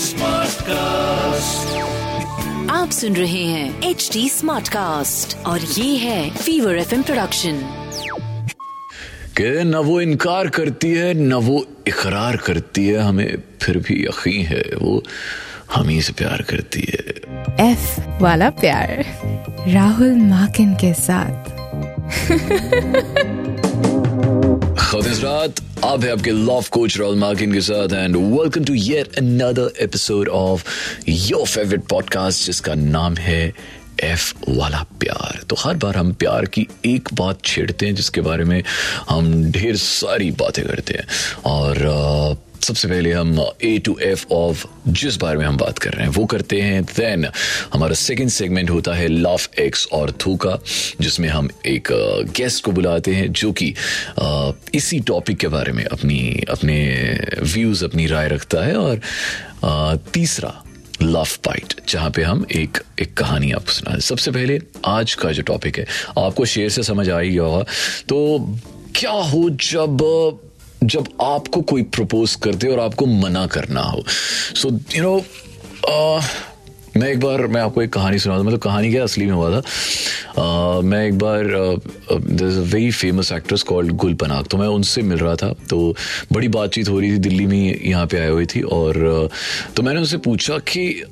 Smart cast आप सुन रहे हैं एच डी स्मार्ट कास्ट और ये है फीवर एफ़ प्रोडक्शन कि न वो इनकार करती है न वो इकरार करती है हमें फिर भी यकीन है वो हम ही से प्यार करती है। एफ़ वाला प्यार राहुल माकिन के साथ। खुदरात आप है आपके लव कोच रॉल मार्किन के साथ and welcome to yet another episode of your favourite podcast जिसका नाम है एफ़ वाला प्यार। तो हर बार हम प्यार की एक बात छेड़ते हैं जिसके बारे में हम ढेर सारी बातें करते हैं। और सबसे पहले हम ए टू एफ़ ऑफ़ जिस बारे में हम बात कर रहे हैं, वो करते हैं देन हमारा सेकंड सेगमेंट होता है लव एक्स और थूका जिसमें हम एक गेस्ट को बुलाते हैं, जो कि इसी टॉपिक के बारे में अपनी, अपने व्यूज़ अपनी राय रखता है। और तीसरा लव बाइट जहाँ पे हम एक एक कहानी आपको सुना सबसे पहले आज का जो टॉपिक है, आपको शेर से समझ आ ही गया होगा तो क्या हो जब जब आपको कोई प्रपोज कर दे और आपको मना करना हो। सो यू नो मैं एक बार मैं आपको एक कहानी सुना मतलब कहानी क्या असली में हुआ था? uh, मैं एक बार a very famous actress called Gul Panag तो मैं उनसे मिल रहा था। तो बड़ी बातचीत हो रही थी दिल्ली में यहाँ पे आई हुई थी और uh, तो मैंने उनसे पूछा कि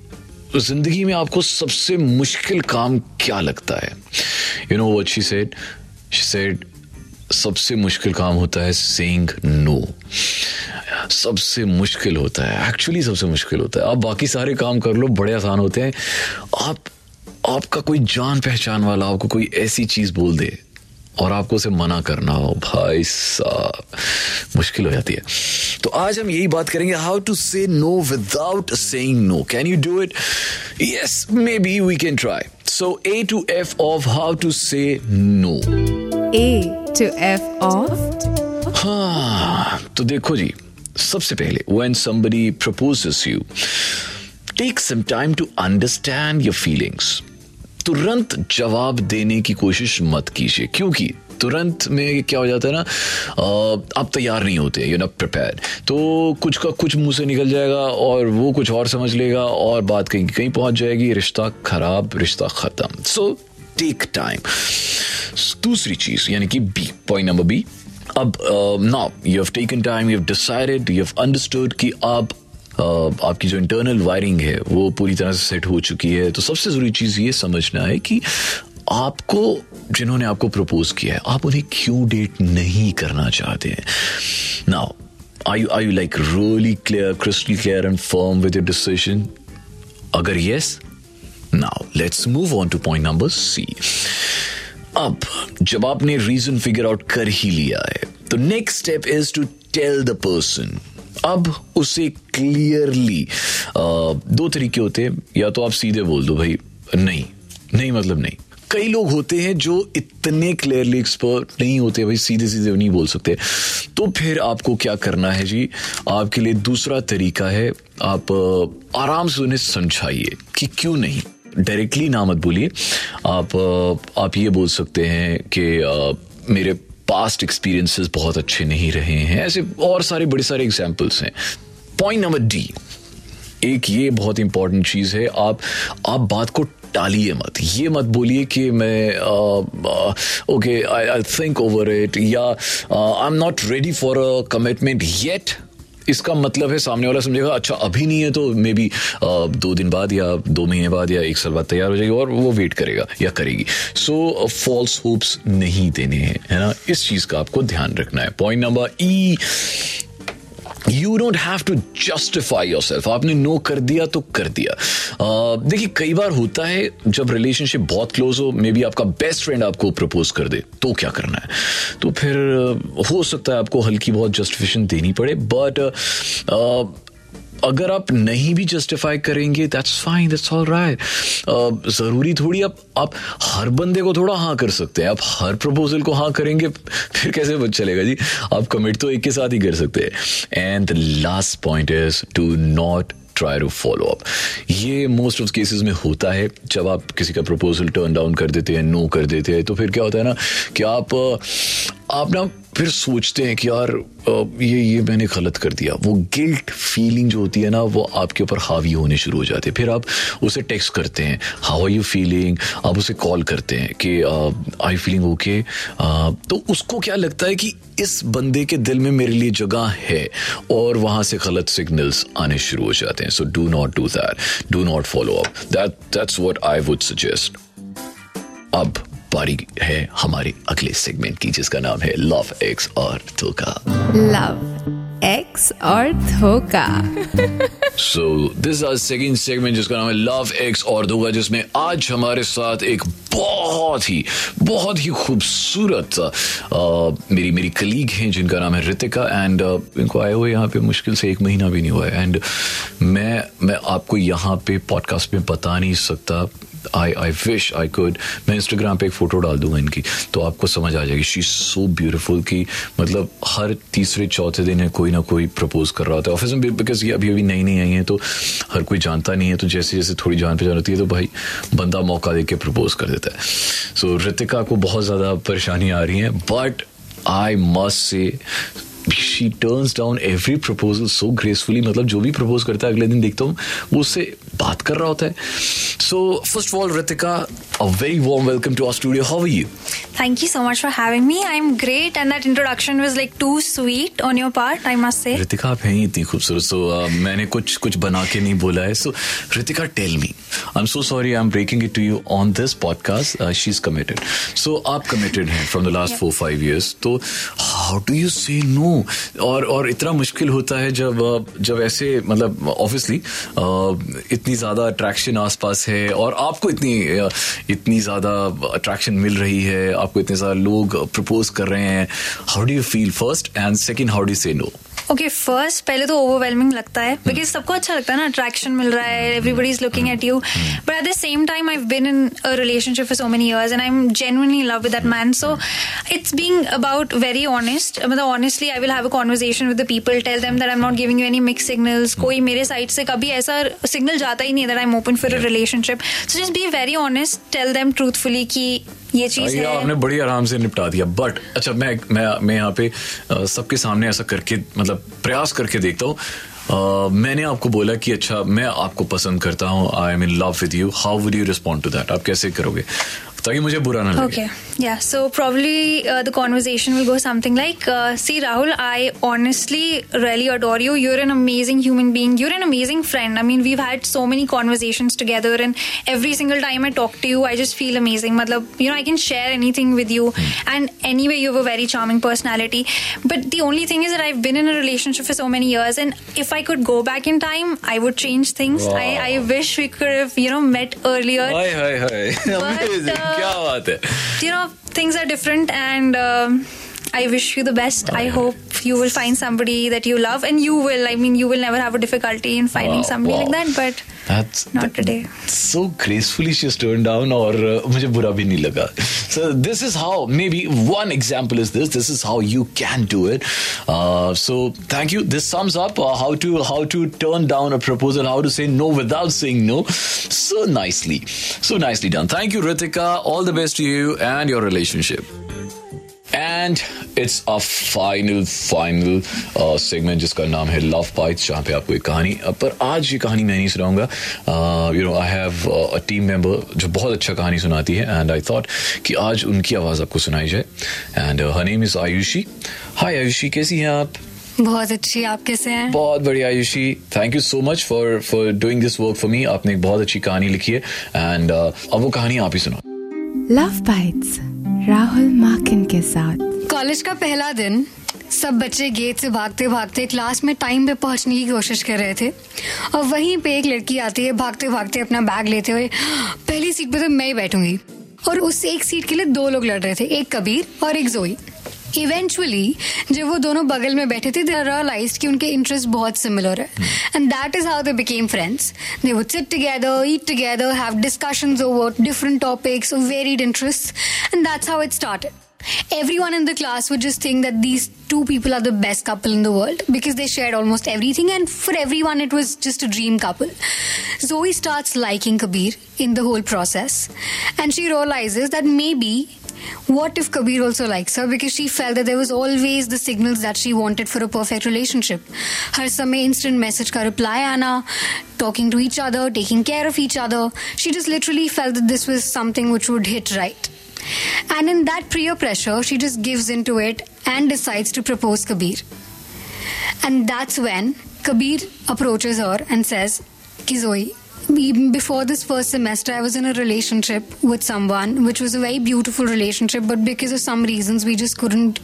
ज़िंदगी में आपको सबसे मुश्किल काम क्या लगता है? You know she said she said सबसे मुश्किल काम होता है सेइंग नो सबसे मुश्किल होता है एक्चुअली सबसे मुश्किल होता है। आप बाकी सारे काम कर लो, बड़े आसान होते हैं। आप, आपका कोई जान पहचान वाला आपको कोई ऐसी चीज़ बोल दे और आपको उसे मना करना हो भाई साहब मुश्किल हो जाती है। तो आज हम यही बात करेंगे how to say no without saying no can you do it yes maybe we can try so A to F of how to say no A to F of हाँ तो देखो जी सबसे पहले when somebody proposes you take some time to understand your feelings. तुरंत जवाब देने की कोशिश मत कीजिए, क्योंकि तुरंत में क्या हो जाता है ना आप तैयार नहीं होते यू नॉट प्रिपेयर तो कुछ का कुछ मुँह से निकल जाएगा और वो कुछ और समझ लेगा और बात कहीं कहीं पहुँच जाएगी, रिश्ता खराब, रिश्ता खत्म. सो टेक टाइम दूसरी चीज़, यानी कि बी पॉइंट नंबर बी अब now you have taken time you have decided you have understood कि आप आपकी जो इंटरनल वायरिंग है, वो पूरी तरह से सेट हो चुकी है। तो सबसे ज़रूरी चीज़ ये समझना है कि आपको, जिन्होंने आपको प्रपोज किया है, आप उन्हें क्यों डेट नहीं करना चाहते हैं? Now I you I you like really clear crystal clear and firm with your decision अगर yes now let's move on to point number C अब, जब आपने रीजन फिगर आउट कर ही लिया है तो next step is to tell the person अब उसे क्लियरली दो तरीके होते हैं। या तो आप सीधे बोल दो, भाई, नहीं नहीं मतलब नहीं। कई लोग होते हैं जो इतने क्लियरली एक्सपर्ट नहीं होते, भाई सीधे सीधे नहीं बोल सकते। तो फिर आपको क्या करना है जी? आपके लिए दूसरा तरीका है, आप आराम से उन्हें समझाइए कि क्यों नहीं। डायरेक्टली ना मत बोलिए। आप आप ये बोल सकते हैं कि मेरे पास्ट एक्सपीरियंसेस बहुत अच्छे नहीं रहे हैं। ऐसे और सारे बड़े सारे एग्जाम्पल्स हैं। पॉइंट नंबर डी एक ये बहुत इंपॉर्टेंट चीज़ है, आप आप बात को टालिए मत। ये मत बोलिए कि मैं okay I think over it या I am not ready for a commitment yet इसका मतलब है सामने वाला समझेगा अच्छा अभी नहीं है तो मे बी दो दिन बाद या दो महीने बाद या एक साल बाद तैयार हो जाएगी और वो वेट करेगा या करेगी. सो फॉल्स होप्स नहीं देने हैं, है ना? इस चीज़ का आपको ध्यान रखना है। Point number E you don't have to justify yourself आपने नो कर दिया तो कर दिया। देखिए, कई बार होता है, जब रिलेशनशिप बहुत क्लोज हो मे बी आपका बेस्ट फ्रेंड आपको प्रपोज कर दे तो क्या करना है? तो फिर, हो सकता है आपको हल्की बहुत जस्टिफिकेशन देनी पड़े बट अगर आप नहीं भी जस्टिफाई करेंगे that's fine that's all right ज़रूरी थोड़ी आप आप हर बंदे को थोड़ा हाँ कर सकते हैं। आप हर प्रपोजल को हाँ करेंगे, फिर कैसे चलेगा जी? आप कमिट तो एक के साथ ही कर सकते हैं। And the last point is to not try to follow up ये मोस्ट ऑफ़ केसेस में होता है, जब आप किसी का प्रपोजल टर्न डाउन कर देते हैं नो कर देते हैं तो फिर क्या होता है ना कि आप आप ना फिर सोचते हैं कि यार ये ये मैंने गलत कर दिया। वो गिल्ट फीलिंग जो होती है ना, वो आपके ऊपर हावी होने शुरू हो जाते हैं। फिर आप उसे टेक्स्ट करते हैं हाउ आर यू फीलिंग आप उसे कॉल करते हैं कि आई फीलिंग ओके तो उसको क्या लगता है कि इस बंदे के दिल में मेरे लिए जगह है और वहाँ से गलत सिग्नल्स आने शुरू हो जाते हैं। So do not do that do not follow up that that's what I would suggest अब बारी है हमारे अगले सेगमेंट की जिसका नाम है लव एक्स और धोखा लव एक्स और धोखा so this our second segment जिसका नाम है लव एक्स और धोखा जिसमें आज हमारे साथ एक बहुत ही बहुत ही खूबसूरत मेरी मेरी कलीग हैं जिनका नाम है रितिका एंड इनको आए हुए यहाँ पे मुश्किल से एक महीना भी नहीं हुआ है। एंड मैं मैं आपको यहाँ पे पॉडकास्ट में बता नहीं सकता I I wish I could मैं इंस्टाग्राम पे एक फ़ोटो डाल दूँगा इनकी तो आपको समझ आ जाएगी शी सो ब्यूटीफुल कि मतलब हर तीसरे चौथे दिन कोई ना कोई प्रपोज कर रहा होता है। ऑफ़िस में बिकॉज़ ये अभी अभी नई नई आई हैं तो हर कोई जानता नहीं है तो जैसे जैसे थोड़ी जान पहचान होती है तो भाई बंदा मौका दे के प्रपोज कर देता है। सो so, ऋतिका को बहुत ज़्यादा परेशानी आ रही है but I must say she turns down every proposal so gracefully मतलब जो भी प्रपोज करता है अगले दिन देखता हूँ वो उससे बात कर रहा होता है। So first of all Ritika a very warm welcome to our studio how are you Thank you so much for having me. I'm great, and that introduction was like too sweet on your part, I must say. Ritika आप हैं इतनी खूबसूरत। सो uh, मैंने कुछ कुछ बना के नहीं बोला है। So Ritika tell me I am so sorry I am breaking it to you on this podcast she is committed so आप कमिटेड हैं from the last four five years तो how do you say no और और इतना मुश्किल होता है जब जब ऐसे मतलब ऑब्वियसली इतनी ज़्यादा अट्रैक्शन आसपास है और आपको इतनी इतनी ज़्यादा अट्रैक्शन मिल रही है, आपको इतने ज़्यादा लोग प्रपोज कर रहे हैं। How do you feel first and second how do say no okay first पहले तो ओवरवेलमिंग लगता है बिकॉज़ सबको अच्छा लगता है ना अट्रैक्शन मिल रहा है everybody is looking at you but at the same time I been in a relationship for so many years and I am genuinely love with that man so it's being about very honest मतलब honestly I will have a conversation with the people tell them that I am not giving you any mix signals कोई मेरे side से कभी ऐसा signal जाता ही नहीं that I am open for a relationship so just be very honest tell them truthfully कि ये चीज़ है। आपने बड़ी आराम से निपटा दिया। बट अच्छा मैं मैं मैं यहाँ पे सबके सामने ऐसा करके मतलब प्रयास करके देखता हूँ। Uh, मैंने आपको बोला कि अच्छा मैं आपको पसंद करता हूँ I am in love with you how would you respond to that आप कैसे करोगे? ताकि मुझे बुरा ना लगे okay yeah so probably uh, the conversation will go something like uh, see rahul i honestly really adore you you're an amazing human being you're an amazing friend i mean we've had so many conversations together and every single time i talk to you i just feel amazing matlab you know i can share anything with you and anyway you have a very charming personality but the only thing is that i've been in a relationship for so many years and if i could go back in time i would change things Wow. I, I wish we could have you know met earlier hi hi hi Amazing. uh, क्या बात है you know things are different and um, i wish you the best i hope you will find somebody that you love and you will i mean you will never have a difficulty in finding wow, somebody wow. like that but that's not that, today. so gracefully she's turned down or uh, so this is how maybe one example is this this is how you can do it. Uh, so thank you. This sums up uh, how to how to turn down a proposal how to say no without saying no. So nicely so nicely done. Thank you ritika. All the best to you and your relationship. And it's a final final segment जिसका नाम है love bites जहाँ पे आपको एक कहानी। uh, पर आज ये कहानी मैं नहीं सुनाऊँगा। You know I have a team member जो बहुत अच्छा कहानी सुनाती है एंड आई थॉट कि आज उनकी आवाज़ आपको सुनाई जाए। And her name is Ayushi hi Ayushi कैसी हैं आप? बहुत अच्छी आप कैसे हैं? बहुत बढ़िया Ayushi thank you so much for for doing this work for me आपने एक बहुत अच्छी कहानी लिखी है। एंड uh, अब वो कहानी आप ही सुनाओ। लव बाइट्स राहुल माकिन के साथ। कॉलेज का पहला दिन, सब बच्चे गेट से भागते भागते क्लास में टाइम पे पहुँचने की कोशिश कर रहे थे। और वहीं पे एक लड़की आती है, भागते भागते अपना बैग लेते हुए, पहली सीट पे तो मैं ही बैठूँगी। और उस एक सीट के लिए दो लोग लड़ रहे थे, एक कबीर और एक जोई। इवेंचुअली जब वो दोनों बगल में बैठे थे दे रियलाइज़ कि उनके इंटरेस्ट बहुत सिमिलर है। And that is how they became friends they would sit together eat together have discussions over different topics varied interest and that's how it started everyone in the class would just think that these two people are the best couple in the world because they shared almost everything and for everyone it was just a dream couple zoe starts liking kabir in the whole process and she realizes that maybe what if Kabir also likes her because she felt that there was always the signals that she wanted for a perfect relationship. Her some instant message ka reply Anna, talking to each other, taking care of each other. She just literally felt that this was something which would hit right. And in that peer pressure, she just gives into it and decides to propose Kabir. And that's when Kabir approaches her and says, Kizoe, before this first semester, I was in a relationship with someone, which was a very beautiful relationship, but because of some reasons, we just couldn't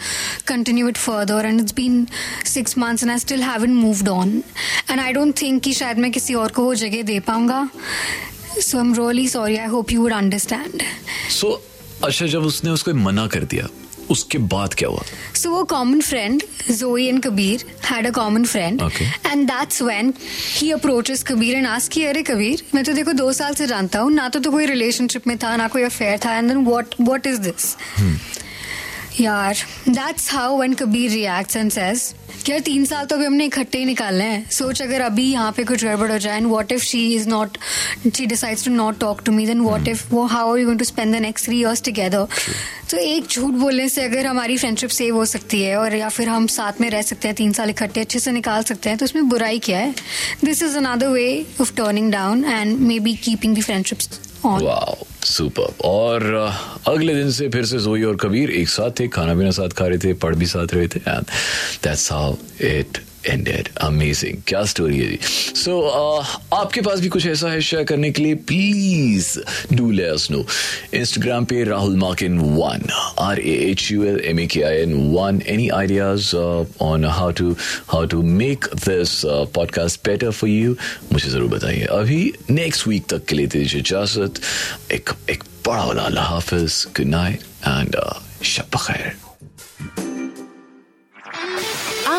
continue it further. And it's been six months, and I still haven't moved on. And I don't think कि शायद मैं किसी और को वो जगह दे पाऊंगा. So I'm really sorry. I hope you would understand. So अच्छा जब उसने उसको मना कर दिया उसके बाद क्या हुआ? सो वो common friend Joey and Kabir had a common friend and that's when he approaches Kabir and ask अरे कबीर मैं तो देखो दो साल से जानता हूँ ना तो, तो कोई रिलेशनशिप में था ना कोई अफेयर था and then what what is this. यार that's how when Kabir reacts and says यार, तीन साल तो अभी हमने इकट्ठे ही निकालने हैं। सोच अगर अभी यहाँ पे कुछ गड़बड़ हो जाए and what if she is not she decides to not talk to me then what if वो how are you going to spend the next three years together तो एक झूठ बोलने से अगर हमारी फ्रेंडशिप सेव हो सकती है, और या फिर हम साथ में रह सकते हैं, तीन साल इकट्ठे अच्छे से निकाल सकते हैं तो उसमें बुराई क्या है? This is another way of turning down and maybe keeping the friendships super. और अगले दिन से फिर से जोई और कबीर एक साथ थे, खाना पीना साथ खा रहे थे, पढ़ भी साथ रहे थे and that's how it ended amazing क्या स्टोरी है जी सो so, uh, आपके पास भी कुछ ऐसा है शेयर करने के लिए? Please do let us know Instagram पे Rahul Markin one R A H U L M A K I N one any ideas on how to how to make this podcast better for you मुझे ज़रूर बताइए। अभी next week तक के लिए दीजिए इजाज़त। एक एक बड़ा वाला। अल्लाह हाफिज। गुड नाइट एंड शब खैर